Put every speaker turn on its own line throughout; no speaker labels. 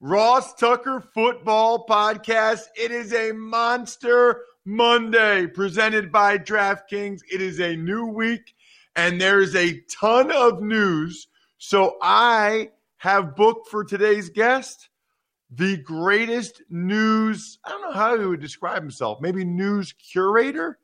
Ross Tucker Football Podcast. It is a monster Monday presented by DraftKings. It is a new week and there's a ton of news. So I have booked for today's guest the greatest news. I don't know how he would describe himself. Maybe news curator.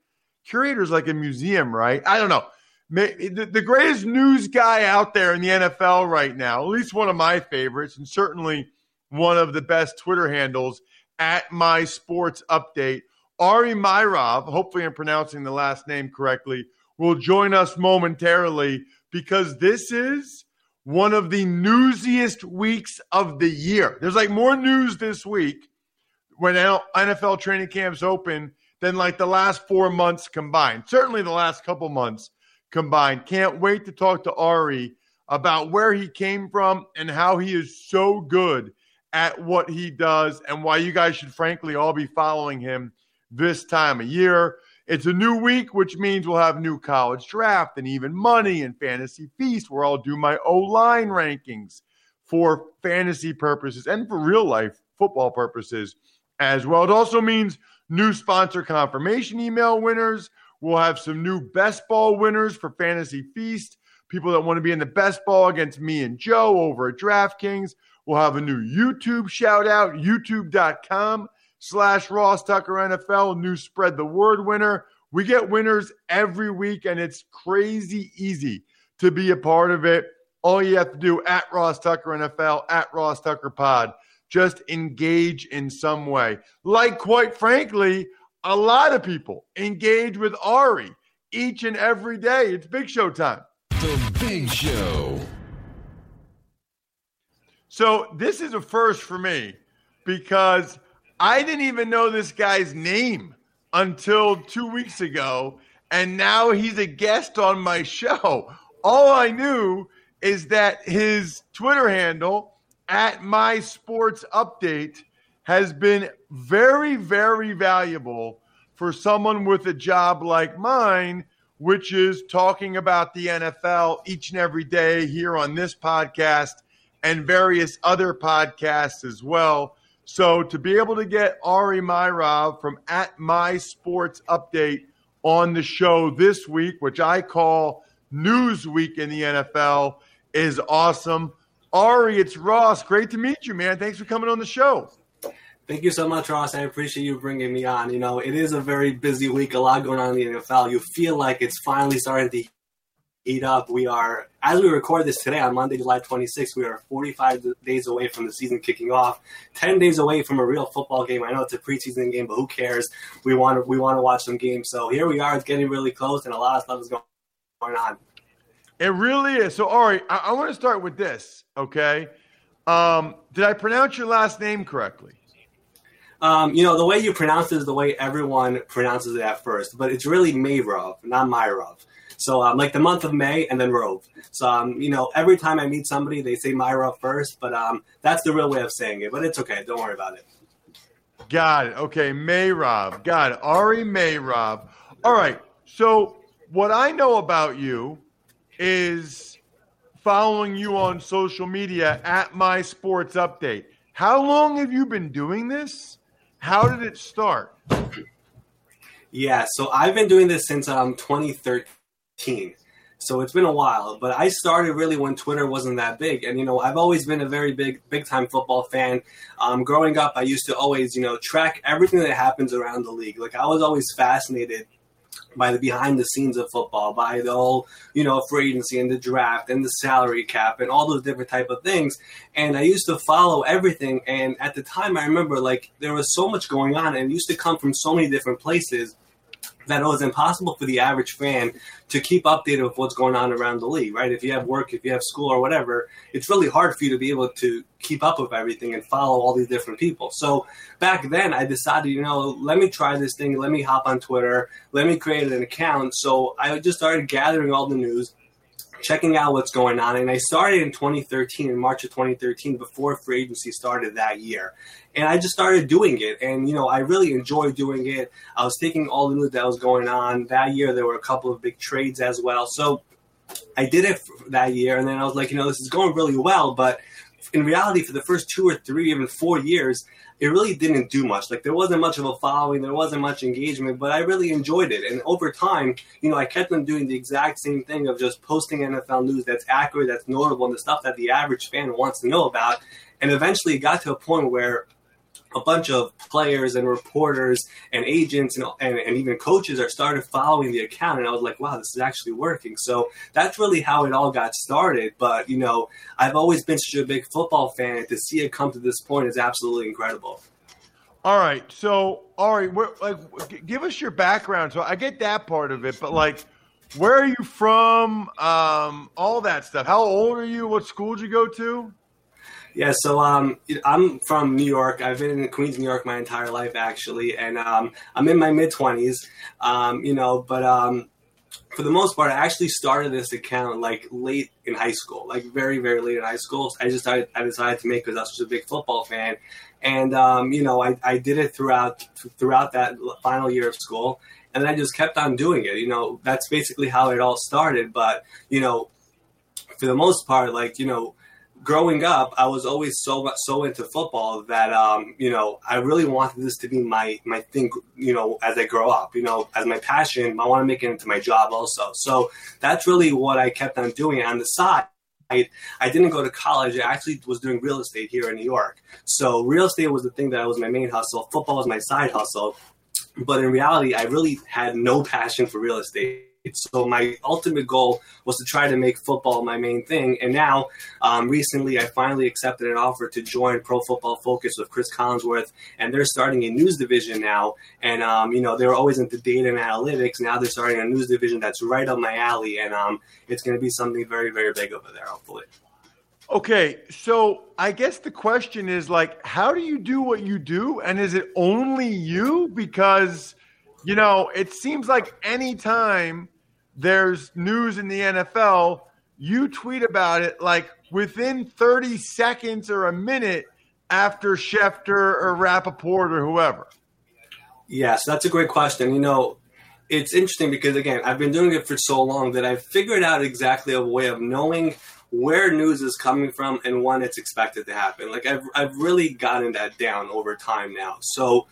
Curator is like a museum, right? I don't know. The greatest news guy out there in the NFL right now, at least one of my favorites, and certainly one of the best Twitter handles at my sports update. Ari Meirov, hopefully I'm pronouncing the last name correctly, will join us momentarily because this is one of the newsiest weeks of the year. There's like more news this week when NFL training camps open than like the last four months combined. Certainly the last couple months combined. Can't wait to talk to Ari about where he came from and how he is so good at what he does and why you guys should frankly all be following him this time of year. It's a new week, which means we'll have new college draft and even money and fantasy feast where I'll do my O line rankings for fantasy purposes and for real life football purposes as well. It also means new sponsor confirmation email winners. We'll have some new best ball winners for fantasy feast. People that want to be in the best ball against me and Joe over at DraftKings. We'll have a new YouTube shout out, youtube.com slash Ross Tucker NFL, new spread the word winner. We get winners every week, and it's crazy easy to be a part of it. All you have to do at Ross Tucker NFL, at Ross Tucker Pod, just engage in some way. Like, quite frankly, a lot of people engage with Ari each and every day. It's Big Show time.
The Big Show.
So this is a first for me because I didn't even know this guy's name until two weeks ago, and now he's a guest on my show. All I knew is that his Twitter handle at my sports update has been very, very valuable for someone with a job like mine, which is talking about the NFL each and every day here on this podcast and various other podcasts as well. So to be able to get Ari Meirov from at My Sports Update on the show this week, which I call News Week in the NFL, is awesome. Ari, it's Ross. Great to meet you, man. Thanks for coming on the show.
Thank you so much, Ross. I appreciate you bringing me on. You know, it is a very busy week, a lot going on in the NFL. You feel like it's finally starting to eat up. We are, as we record this today on Monday, July 26th, we are 45 days away from the season kicking off, 10 days away from a real football game. I know it's a preseason game, but who cares? We want to we want to watch some games. So here we are. It's getting really close, and a lot of stuff is going on.
It really is. So, all right, I, I want to start with this. Okay, um, did I pronounce your last name correctly?
Um, you know, the way you pronounce it is the way everyone pronounces it at first, but it's really Mayrov, not Myrov. So um, like the month of May and then Rove. So um, you know, every time I meet somebody, they say Myra first, but um, that's the real way of saying it. But it's okay. Don't worry about it.
Got it. Okay, Mayrob. Got it. Ari Mayrob. All right. So what I know about you is following you on social media at My Sports Update. How long have you been doing this? How did it start?
Yeah, so I've been doing this since um 2013. So it's been a while, but I started really when Twitter wasn't that big. And, you know, I've always been a very big, big time football fan. Um, growing up, I used to always, you know, track everything that happens around the league. Like, I was always fascinated by the behind the scenes of football, by the whole, you know, free agency and the draft and the salary cap and all those different type of things. And I used to follow everything. And at the time, I remember like there was so much going on and it used to come from so many different places that it was impossible for the average fan to keep updated with what's going on around the league, right? If you have work, if you have school or whatever, it's really hard for you to be able to keep up with everything and follow all these different people. So back then I decided, you know, let me try this thing, let me hop on Twitter, let me create an account. So I just started gathering all the news checking out what's going on. And I started in 2013, in March of 2013, before free agency started that year. And I just started doing it. And, you know, I really enjoyed doing it. I was taking all the news that was going on. That year, there were a couple of big trades as well. So I did it that year. And then I was like, you know, this is going really well. But in reality, for the first two or three, even four years, it really didn't do much. Like there wasn't much of a following, there wasn't much engagement, but I really enjoyed it. And over time, you know, I kept on doing the exact same thing of just posting NFL news that's accurate, that's notable, and the stuff that the average fan wants to know about. And eventually, it got to a point where a bunch of players and reporters and agents and, and, and, even coaches are started following the account. And i was like wow this is actually working. So that's really how it all got started. But you know i've always been such a big football fan. And to see it come to this point is absolutely incredible.
All right. So all right like give us your background. So i get that part of it but like where are you from? Um, all that stuff. How old are you? What school did you go to
yeah, so um, I'm from New York. I've been in Queens, New York, my entire life, actually, and um, I'm in my mid twenties. Um, you know, but um, for the most part, I actually started this account like late in high school, like very, very late in high school. I just started, I decided to make because I was just a big football fan, and um, you know, I, I did it throughout throughout that final year of school, and then I just kept on doing it. You know, that's basically how it all started. But you know, for the most part, like you know growing up, I was always so so into football that um, you know I really wanted this to be my my thing. You know, as I grow up, you know, as my passion, I want to make it into my job also. So that's really what I kept on doing on the side. I didn't go to college. I actually was doing real estate here in New York. So real estate was the thing that was my main hustle. Football was my side hustle. But in reality, I really had no passion for real estate so my ultimate goal was to try to make football my main thing. And now, um, recently, I finally accepted an offer to join Pro Football Focus with Chris Collinsworth, and they're starting a news division now. And um, you know, they were always into data and analytics. Now they're starting a news division that's right up my alley, and um, it's going to be something very, very big over there, hopefully.
Okay, so I guess the question is like, how do you do what you do, and is it only you? Because you know, it seems like anytime there's news in the NFL, you tweet about it like within 30 seconds or a minute after Schefter or Rapoport or whoever?
Yes, that's a great question. You know, it's interesting because, again, I've been doing it for so long that I've figured out exactly a way of knowing where news is coming from and when it's expected to happen. Like, I've, I've really gotten that down over time now. So,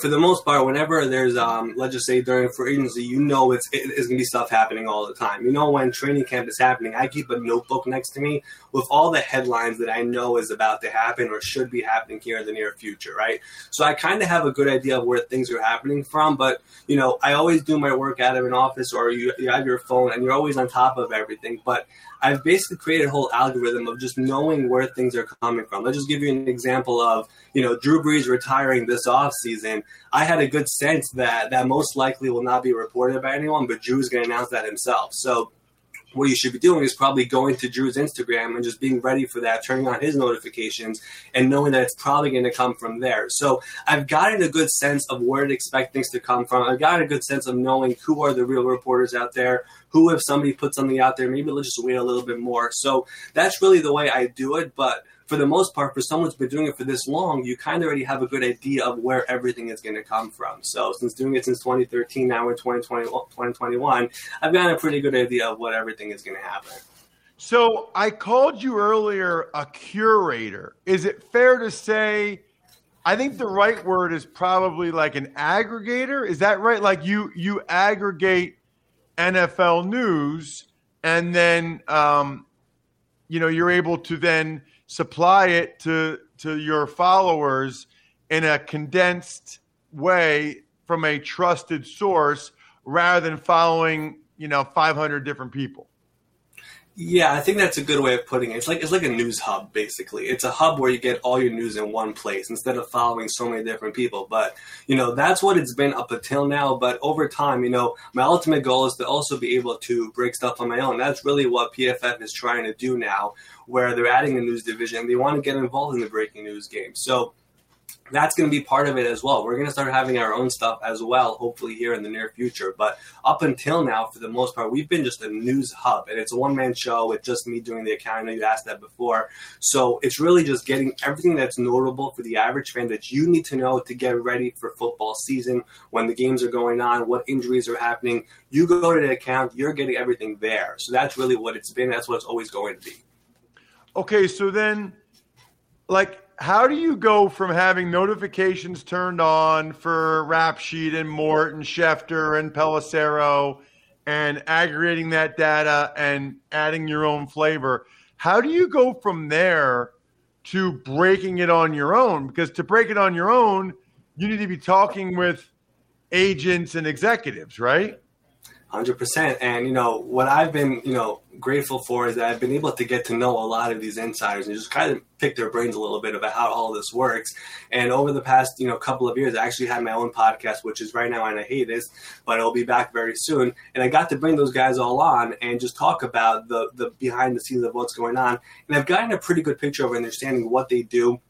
for the most part, whenever there's, um, let's just say during free agency, you know it's it, it's gonna be stuff happening all the time. You know when training camp is happening, I keep a notebook next to me with all the headlines that I know is about to happen or should be happening here in the near future, right? So I kind of have a good idea of where things are happening from, but you know I always do my work out of an office or you, you have your phone and you're always on top of everything, but I've basically created a whole algorithm of just knowing where things are coming from. Let's just give you an example of, you know, Drew Brees retiring this offseason. I had a good sense that that most likely will not be reported by anyone, but Drew's going to announce that himself. So what you should be doing is probably going to Drew's Instagram and just being ready for that, turning on his notifications, and knowing that it's probably going to come from there. So I've gotten a good sense of where to expect things to come from. I've gotten a good sense of knowing who are the real reporters out there, who if somebody puts something out there, maybe let's just wait a little bit more. So that's really the way I do it. But for the most part, for someone who's been doing it for this long, you kind of already have a good idea of where everything is going to come from. So since doing it since 2013, now we're 2020, 2021, I've got a pretty good idea of what everything is going to happen.
So I called you earlier a curator. Is it fair to say? I think the right word is probably like an aggregator. Is that right? Like you you aggregate NFL news, and then um, you know you're able to then supply it to to your followers in a condensed way from a trusted source rather than following you know 500 different people
yeah, I think that's a good way of putting it. It's like it's like a news hub basically. It's a hub where you get all your news in one place instead of following so many different people. But you know that's what it's been up until now. But over time, you know, my ultimate goal is to also be able to break stuff on my own. That's really what PFF is trying to do now, where they're adding a news division. They want to get involved in the breaking news game. So that's going to be part of it as well. We're going to start having our own stuff as well, hopefully here in the near future. But up until now, for the most part, we've been just a news hub, and it's a one man show with just me doing the account. I know you asked that before, so it's really just getting everything that's notable for the average fan that you need to know to get ready for football season when the games are going on, what injuries are happening. You go to the account, you're getting everything there. So that's really what it's been. That's what it's always going to be.
Okay, so then, like how do you go from having notifications turned on for Rap Sheet and Mort and Schefter and Pelissero and aggregating that data and adding your own flavor? How do you go from there to breaking it on your own? Because to break it on your own, you need to be talking with agents and executives, right?
Hundred percent, and you know what I've been, you know, grateful for is that I've been able to get to know a lot of these insiders and just kind of pick their brains a little bit about how all this works. And over the past, you know, couple of years, I actually had my own podcast, which is right now on a hiatus, but it'll be back very soon. And I got to bring those guys all on and just talk about the the behind the scenes of what's going on. And I've gotten a pretty good picture of understanding what they do.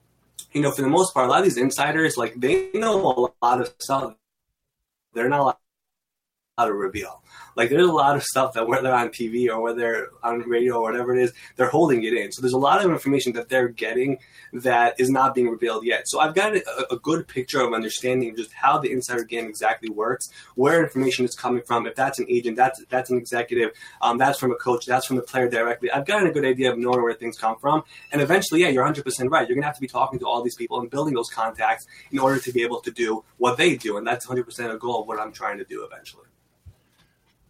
You know, for the most part, a lot of these insiders, like they know a lot of stuff. They're not allowed to reveal. Like there's a lot of stuff that whether on TV or whether on radio or whatever it is, they're holding it in. So there's a lot of information that they're getting that is not being revealed yet. So I've got a, a good picture of understanding just how the insider game exactly works, where information is coming from. If that's an agent, that's that's an executive, um, that's from a coach, that's from the player directly. I've gotten a good idea of knowing where things come from. And eventually, yeah, you're 100% right. You're gonna have to be talking to all these people and building those contacts in order to be able to do what they do. And that's 100% a goal of what I'm trying to do eventually.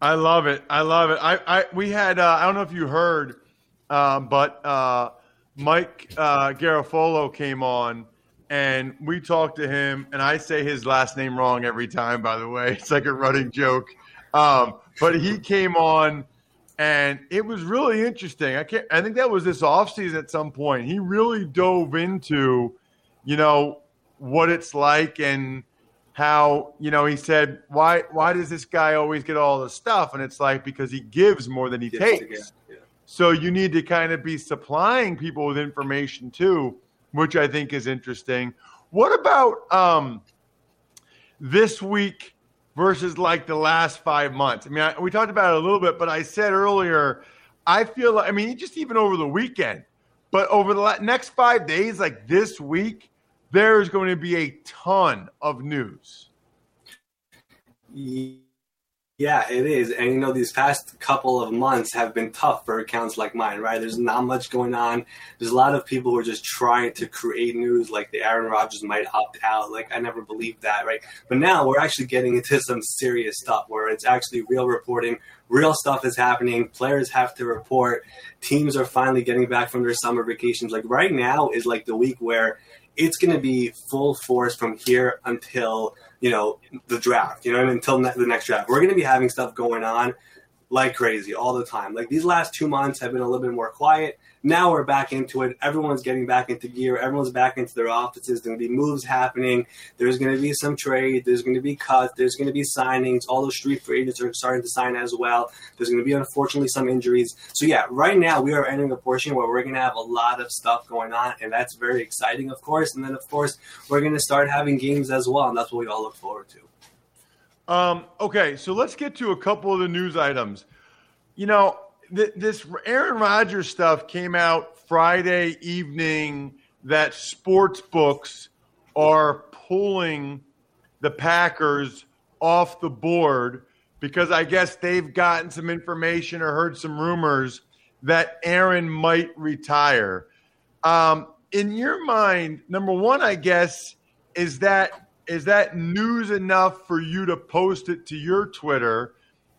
I love it. I love it. I, I we had uh, I don't know if you heard, um, but uh, Mike uh, Garafolo came on, and we talked to him, and I say his last name wrong every time. By the way, it's like a running joke. Um, but he came on, and it was really interesting. I can't. I think that was this offseason at some point. He really dove into, you know, what it's like and how you know he said why why does this guy always get all the stuff? And it's like because he gives more than he takes yeah. so you need to kind of be supplying people with information too which i think is interesting. What about um this week versus like the last five months? I mean I, we talked about it a little bit but i said earlier i feel like i mean just even over the weekend but over the next five days like this week there's going to be a ton of news.
Yeah, it is. And you know, these past couple of months have been tough for accounts like mine, right? There's not much going on. There's a lot of people who are just trying to create news, like the Aaron Rodgers might opt out. Like, I never believed that, right? But now we're actually getting into some serious stuff where it's actually real reporting, real stuff is happening. Players have to report. Teams are finally getting back from their summer vacations. Like, right now is like the week where it's going to be full force from here until you know the draft. You know, until ne- the next draft. We're going to be having stuff going on like crazy all the time. Like these last two months have been a little bit more quiet. Now we're back into it. Everyone's getting back into gear. Everyone's back into their offices. There's going to be moves happening. There's going to be some trade. There's going to be cuts. There's going to be signings. All those street free agents are starting to sign as well. There's going to be, unfortunately, some injuries. So, yeah, right now we are entering a portion where we're going to have a lot of stuff going on, and that's very exciting, of course. And then, of course, we're going to start having games as well, and that's what we all look forward to.
Um, okay, so let's get to a couple of the news items. You know, th- this Aaron Rodgers stuff came out Friday evening that sports books are pulling the Packers off the board because I guess they've gotten some information or heard some rumors that Aaron might retire. Um, in your mind, number one, I guess, is that is that news enough for you to post it to your Twitter?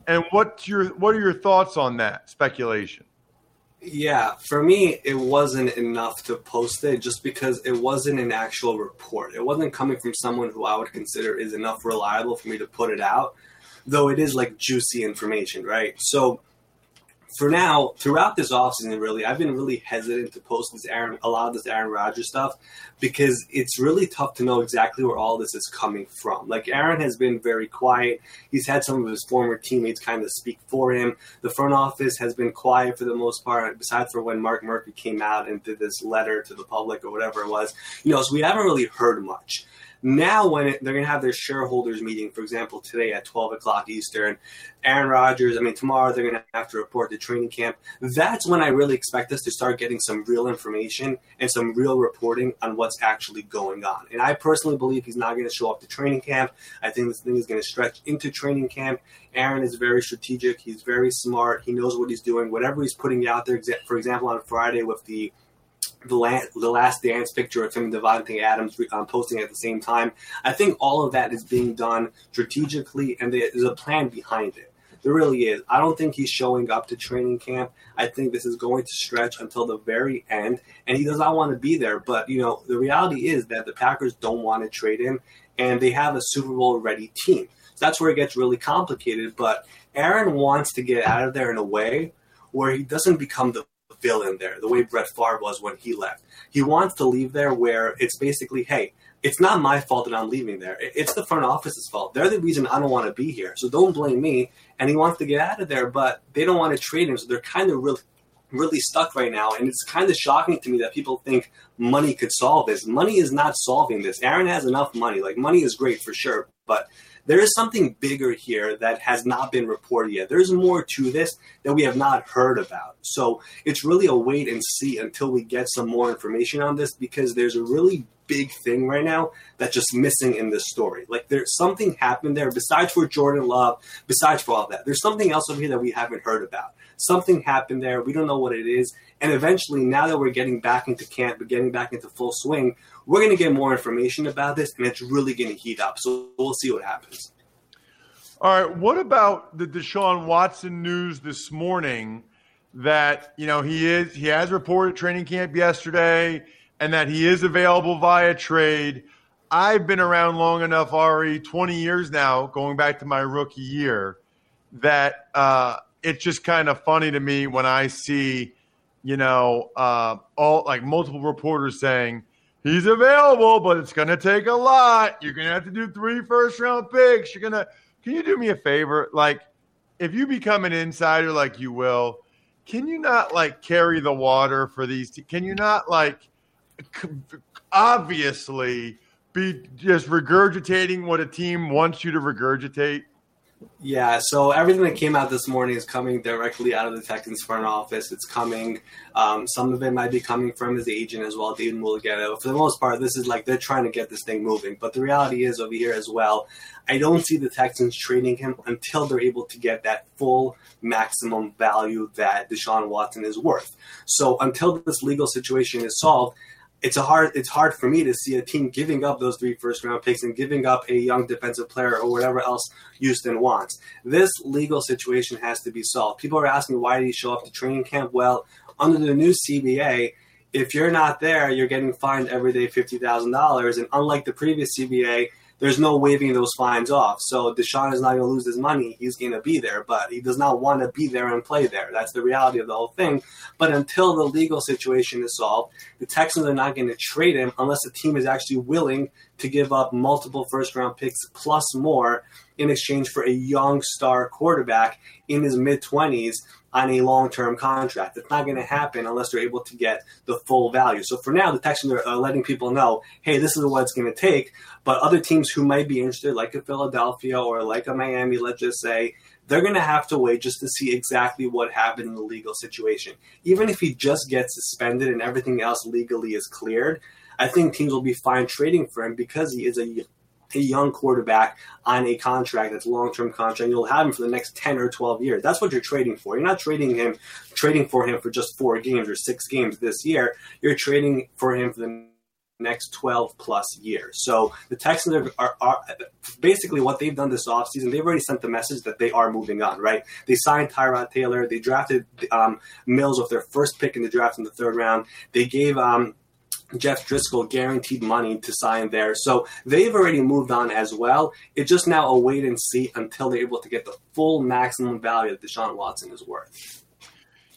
And what's your what are your thoughts on that speculation?
Yeah, for me, it wasn't enough to post it just because it wasn't an actual report. It wasn't coming from someone who I would consider is enough reliable for me to put it out, though it is like juicy information, right? So for now, throughout this offseason, really, I've been really hesitant to post this Aaron, a lot of this Aaron Rodgers stuff because it's really tough to know exactly where all this is coming from. Like Aaron has been very quiet. He's had some of his former teammates kind of speak for him. The front office has been quiet for the most part, besides for when Mark Murphy came out and did this letter to the public or whatever it was. You know, so we haven't really heard much. Now, when it, they're going to have their shareholders meeting, for example, today at 12 o'clock Eastern, Aaron Rodgers, I mean, tomorrow they're going to have to report the training camp. That's when I really expect us to start getting some real information and some real reporting on what's actually going on. And I personally believe he's not going to show up to training camp. I think this thing is going to stretch into training camp. Aaron is very strategic. He's very smart. He knows what he's doing. Whatever he's putting out there, for example, on Friday with the the last, the last dance picture of him and Davante Adams um, posting at the same time. I think all of that is being done strategically, and there's a plan behind it. There really is. I don't think he's showing up to training camp. I think this is going to stretch until the very end, and he does not want to be there. But you know, the reality is that the Packers don't want to trade him, and they have a Super Bowl ready team. So that's where it gets really complicated. But Aaron wants to get out of there in a way where he doesn't become the villain there, the way Brett Favre was when he left. He wants to leave there where it's basically, hey, it's not my fault that I'm leaving there. It's the front office's fault. They're the reason I don't want to be here. So don't blame me. And he wants to get out of there, but they don't want to trade him. So they're kind of really, really stuck right now. And it's kind of shocking to me that people think money could solve this. Money is not solving this. Aaron has enough money. Like money is great for sure, but there is something bigger here that has not been reported yet. There's more to this that we have not heard about. So it's really a wait and see until we get some more information on this because there's a really big thing right now that's just missing in this story. Like there's something happened there besides for Jordan Love, besides for all that. There's something else over here that we haven't heard about. Something happened there. We don't know what it is. And eventually, now that we're getting back into camp, we're getting back into full swing, we're going to get more information about this, and it's really going to heat up. So we'll see what happens.
All right. What about the Deshaun Watson news this morning? That you know he is he has reported training camp yesterday, and that he is available via trade. I've been around long enough, Ari, 20 years now, going back to my rookie year, that uh, it's just kind of funny to me when I see, you know, uh, all like multiple reporters saying he's available, but it's going to take a lot. You're going to have to do three first round picks. You're going to, can you do me a favor? Like, if you become an insider like you will, can you not like carry the water for these? Te- can you not like obviously be just regurgitating what a team wants you to regurgitate?
Yeah, so everything that came out this morning is coming directly out of the Texans front office. It's coming. Um, some of it might be coming from his agent as well, David Mulugheta. For the most part, this is like they're trying to get this thing moving. But the reality is over here as well, I don't see the Texans trading him until they're able to get that full maximum value that Deshaun Watson is worth. So until this legal situation is solved, it's a hard it's hard for me to see a team giving up those three first round picks and giving up a young defensive player or whatever else Houston wants. This legal situation has to be solved. People are asking why did he show up to training camp? Well, under the new CBA, if you're not there, you're getting fined every day fifty thousand dollars. And unlike the previous CBA, there's no waiving those fines off. So Deshaun is not going to lose his money. He's going to be there, but he does not want to be there and play there. That's the reality of the whole thing. But until the legal situation is solved, the Texans are not going to trade him unless the team is actually willing to give up multiple first round picks plus more in exchange for a young star quarterback in his mid 20s on a long term contract. It's not going to happen unless they're able to get the full value. So for now, the Texans are letting people know hey, this is what it's going to take. But other teams who might be interested, like a Philadelphia or like a Miami, let's just say, they're going to have to wait just to see exactly what happened in the legal situation. Even if he just gets suspended and everything else legally is cleared, I think teams will be fine trading for him because he is a a young quarterback on a contract that's long term contract. You'll have him for the next ten or twelve years. That's what you're trading for. You're not trading him trading for him for just four games or six games this year. You're trading for him for the next 12 plus years. So the Texans are, are, are, basically what they've done this offseason. They've already sent the message that they are moving on, right? They signed Tyrod Taylor. They drafted um, Mills with their first pick in the draft in the third round. They gave um, Jeff Driskel guaranteed money to sign there. So they've already moved on as well. It's just now a wait and see until they're able to get the full maximum value that Deshaun Watson is worth.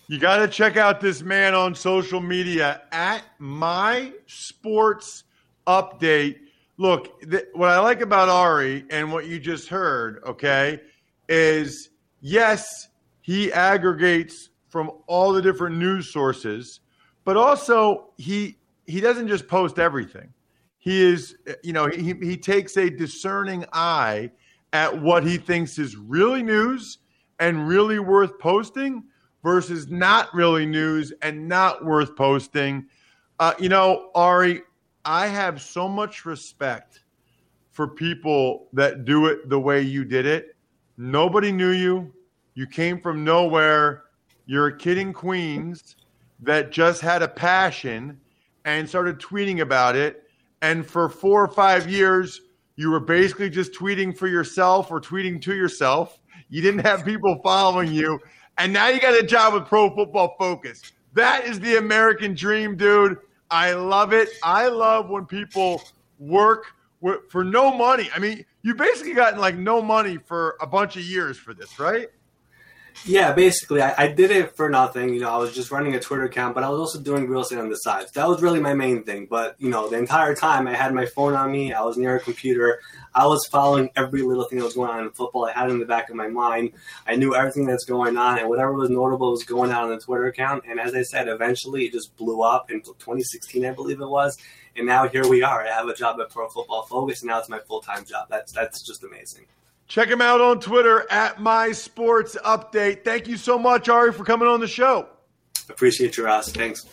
You got to check out this man on social media at My Sports Update. Look, th- what I like about Ari and what you just heard, okay, is yes, he aggregates from all the different news sources, but also he he doesn't just post everything. He is, you know, he, he takes a discerning eye at what he thinks is really news and really worth posting versus not really news and not worth posting. Uh, you know, Ari, I have so much respect for people that do it the way you did it. Nobody knew you. You came from nowhere. You're a kid in Queens that just had a passion and started tweeting about it. And for four or five years, you were basically just tweeting for yourself or tweeting to yourself. You didn't have people following you. And now you got a job with Pro Football Focus. That is the American dream, dude. I love it. I love when people work for no money. I mean, you basically gotten like no money for a bunch of years for this, right?
Yeah, basically, I, I, did it for nothing. You know, I was just running a Twitter account, but I was also doing real estate on the side. So That was really my main thing. But you know, the entire time I had my phone on me. I was near a computer. I was following every little thing that was going on in football. I had it in the back of my mind. I knew everything that's going on, and whatever was notable was going on on the Twitter account. And as I said, eventually it just blew up in 2016, I believe it was. And now here we are. I have a job at Pro Football Focus, and now it's my full time job. That's that's just amazing.
Check him out on Twitter at My Sports Update. Thank you so much, Ari, for coming on the show.
Appreciate your ask. Thanks.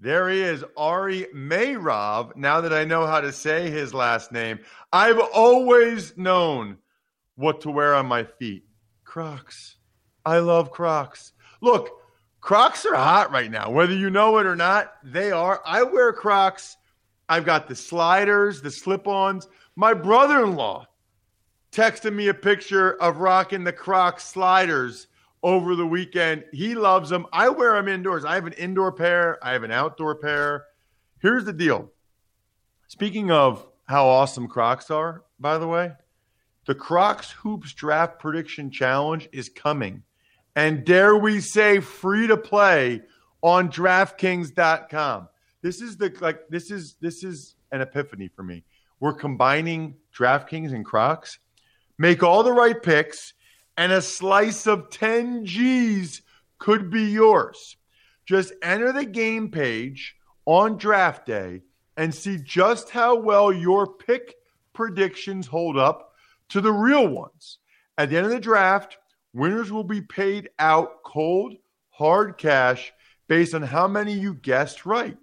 There he is, Ari Meirov. Now that I know how to say his last name, I've always known what to wear on my feet. Crocs. I love Crocs. Look, Crocs are hot right now. Whether you know it or not, they are. I wear Crocs. I've got the sliders, the slip ons. My brother in law texted me a picture of rocking the Crocs sliders over the weekend. He loves them. I wear them indoors. I have an indoor pair, I have an outdoor pair. Here's the deal. Speaking of how awesome Crocs are, by the way, the Crocs Hoops Draft Prediction Challenge is coming. And dare we say free to play on DraftKings.com. This is the like this is this is an epiphany for me. We're combining DraftKings and Crocs make all the right picks, and a slice of 10 G's could be yours. Just enter the game page on draft day and see just how well your pick predictions hold up to the real ones. At the end of the draft, winners will be paid out cold, hard cash based on how many you guessed right.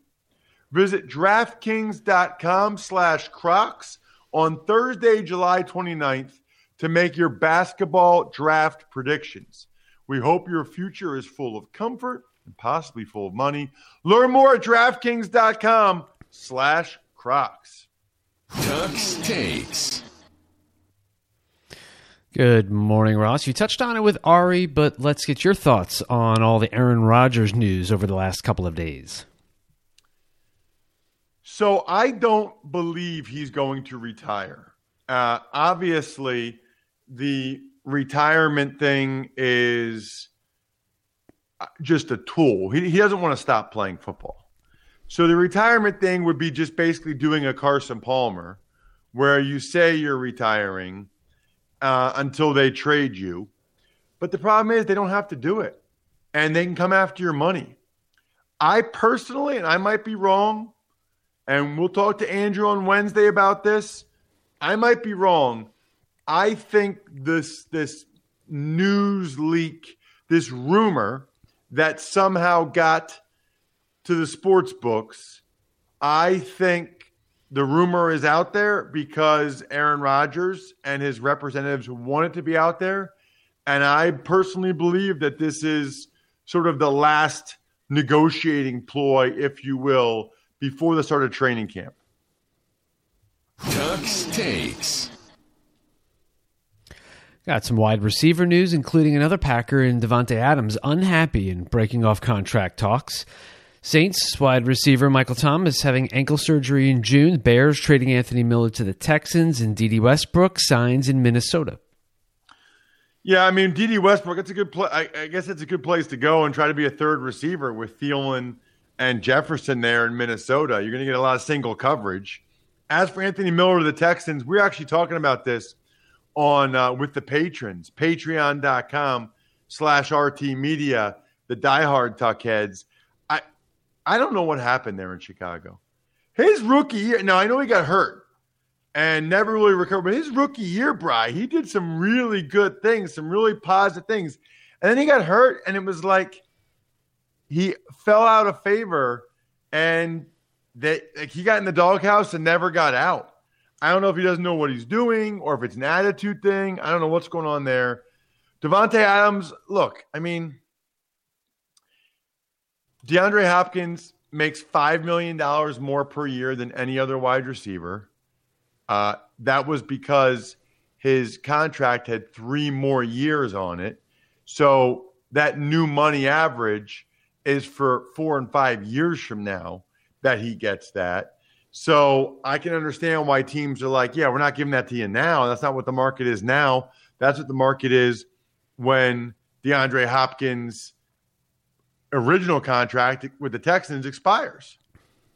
Visit DraftKings.com slash Crocs on Thursday, July 29th to make your basketball draft predictions. We hope your future is full of comfort and possibly full of money. Learn more at DraftKings.com slash Crocs.
Tuck's takes.
Good morning, Ross. You touched on it with Ari, but let's get your thoughts on all the Aaron Rodgers news over the last couple of days.
So I don't believe he's going to retire. Uh, obviously, the retirement thing is just a tool. He, he doesn't want to stop playing football. So the retirement thing would be just basically doing a Carson Palmer where you say you're retiring uh, until they trade you. But the problem is they don't have to do it and they can come after your money. I personally, and I might be wrong, and we'll talk to Andrew on Wednesday about this. I might be wrong. I think this this news leak, this rumor that somehow got to the sports books, I think the rumor is out there because Aaron Rodgers and his representatives want it to be out there. And I personally believe that this is sort of the last negotiating ploy, if you will, before the start of training camp.
Tuck's takes.
Got some wide receiver news, including another Packer in Davante Adams unhappy and breaking off contract talks. Saints wide receiver Michael Thomas having ankle surgery in June. Bears trading Anthony Miller to the Texans, and Dede Westbrook signs in Minnesota.
Yeah, I mean Dede Westbrook. It's a good. I, I, guess it's a good place to go and try to be a third receiver with Thielen and Jefferson there in Minnesota. You're going to get a lot of single coverage. As for Anthony Miller to the Texans, we're actually talking about this on uh, with the patrons. Patreon.com slash RT Media. The diehard tuckheads. I I don't know what happened there in Chicago. His rookie year. Now I know he got hurt and never really recovered. But his rookie year, Bry, he did some really good things, some really positive things. And then he got hurt, and it was like he fell out of favor and that like he got in the doghouse and never got out. I don't know if he doesn't know what he's doing or if it's an attitude thing. I don't know what's going on there. Davante Adams, look, I mean, DeAndre Hopkins makes $5 million more per year than any other wide receiver. Uh, that was because his contract had three more years on it. So that new money average is for four and five years from now that he gets that. So I can understand why teams are like, yeah, we're not giving that to you now. That's not what the market is now. That's what the market is when DeAndre Hopkins' original contract with the Texans expires.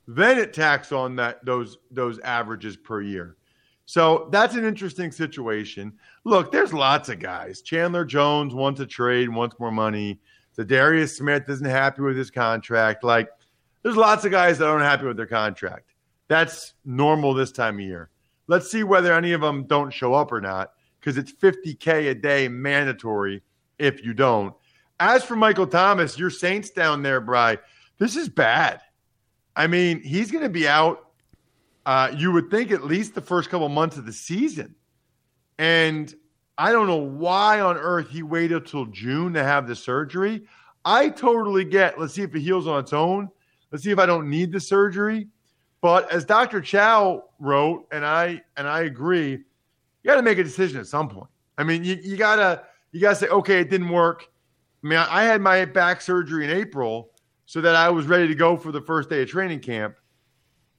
Then it tacks on that those those averages per year. So that's an interesting situation. Look, there's lots of guys. Chandler Jones wants a trade, wants more money. Za'Darius Smith isn't happy with his contract. Like, there's lots of guys that aren't happy with their contract. That's normal this time of year. Let's see whether any of them don't show up or not, because it's 50K a day mandatory if you don't. As for Michael Thomas, your Saints down there, Bry, this is bad. I mean, he's going to be out uh, you would think at least the first couple months of the season. And I don't know why on earth he waited till June to have the surgery. I totally get, let's see if it heals on its own. Let's see if I don't need the surgery. But as Dr. Chao wrote, and I and I agree, you got to make a decision at some point. I mean, you, you gotta you gotta say, okay, it didn't work. I mean, I had my back surgery in April so that I was ready to go for the first day of training camp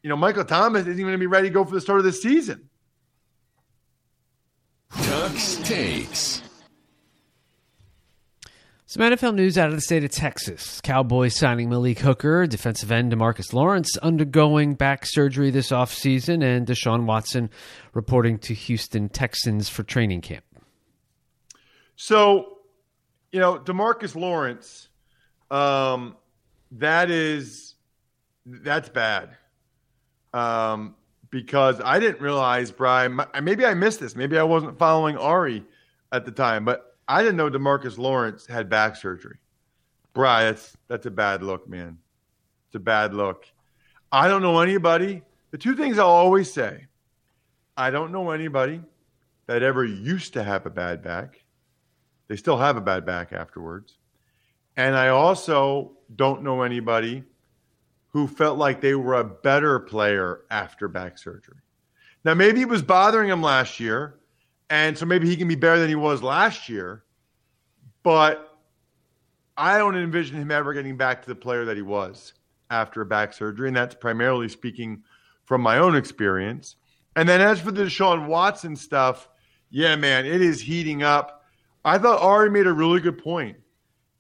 you know, Michael Thomas isn't even to be ready to go for the start of the season.
Tuck's takes.
Some NFL news out of the state of Texas. Cowboys signing Malik Hooker, defensive end Demarcus Lawrence undergoing back surgery this offseason, and Deshaun Watson reporting to Houston Texans for training camp.
So, you know, Demarcus Lawrence, um, that is that's bad um, because I didn't realize, Brian, maybe I missed this. Maybe I wasn't following Ari at the time, but I didn't know Demarcus Lawrence had back surgery. Brian, that's, that's a bad look, man. It's a bad look. I don't know anybody. The two things I'll always say I don't know anybody that ever used to have a bad back. They still have a bad back afterwards. And I also don't know anybody who felt like they were a better player after back surgery. Now, maybe it was bothering him last year, and so maybe he can be better than he was last year, but I don't envision him ever getting back to the player that he was after a back surgery, and that's primarily speaking from my own experience. And then as for the Deshaun Watson stuff, yeah, man, it is heating up. I thought Ari made a really good point.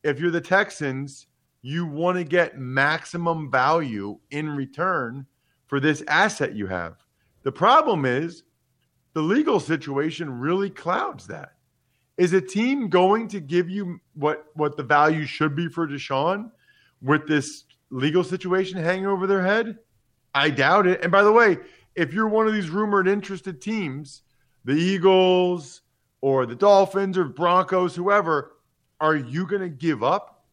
If you're the Texans, you want to get maximum value in return for this asset you have. The problem is the legal situation really clouds that. Is a team going to give you what what the value should be for Deshaun with this legal situation hanging over their head? I doubt it. And by the way, if you're one of these rumored interested teams, the Eagles or the Dolphins or Broncos, whoever, are you going to give up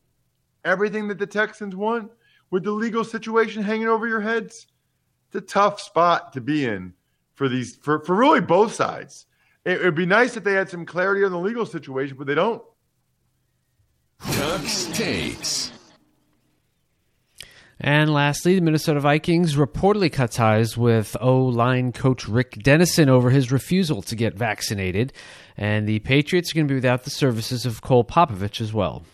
everything that the Texans want with the legal situation hanging over your heads? it's a tough spot to be in for these for, for really both sides. It would be nice if they had some clarity on the legal situation, but they don't.
Tuck's takes.
And lastly, the Minnesota Vikings reportedly cut ties with O line coach Rick Dennison over his refusal to get vaccinated. And the Patriots are going to be without the services of Cole Popovich as well.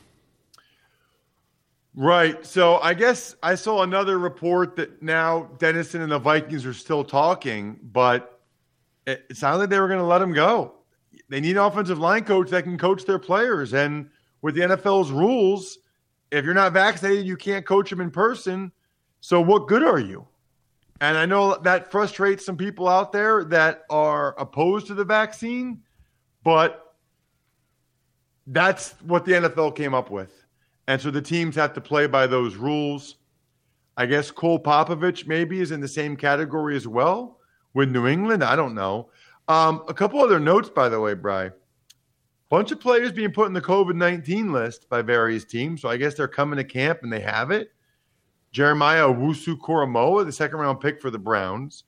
Right. So I guess I saw another report that now Dennison and the Vikings are still talking, but it, it sounded like they were going to let him go. They need an offensive line coach that can coach their players. And with the NFL's rules, if you're not vaccinated, you can't coach them in person. So what good are you? And I know that frustrates some people out there that are opposed to the vaccine, but that's what the NFL came up with. And so the teams have to play by those rules. I guess Cole Popovich maybe is in the same category as well with New England. I don't know. Um, a couple other notes, by the way, Bry. Bunch of players being put in the COVID 19 list by various teams. So I guess they're coming to camp and they have it. Jeremiah Owusu Koramoah, the second round pick for the Browns.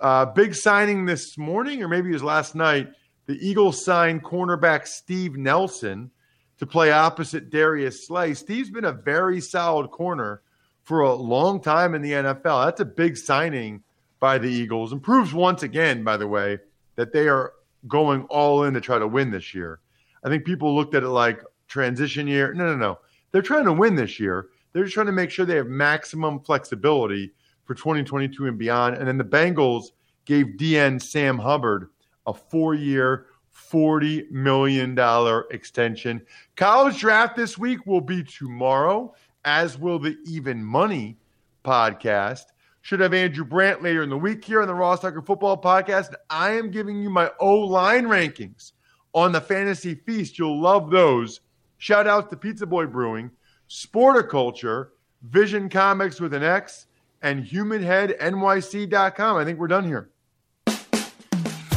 Uh, big signing this morning, or maybe it was last night. The Eagles signed cornerback Steve Nelson to play opposite Darius Slay. Steve's been a very solid corner for a long time in the NFL. That's a big signing by the Eagles and proves once again, by the way, that they are going all in to try to win this year. I think people looked at it like transition year. No, no, no. They're trying to win this year. They're just trying to make sure they have maximum flexibility for 2022 and beyond. And then the Bengals gave DN Sam Hubbard a four year, $40 million extension. College draft this week will be tomorrow, as will the Even Money podcast. Should have Andrew Brandt later in the week here on the Ross Tucker Football Podcast. I am giving you my O line rankings on the Fantasy Feast. You'll love those. Shout out to Pizza Boy Brewing, Sporticulture, Vision Comics with an X, and HumanHeadNYC.com. I think we're done here.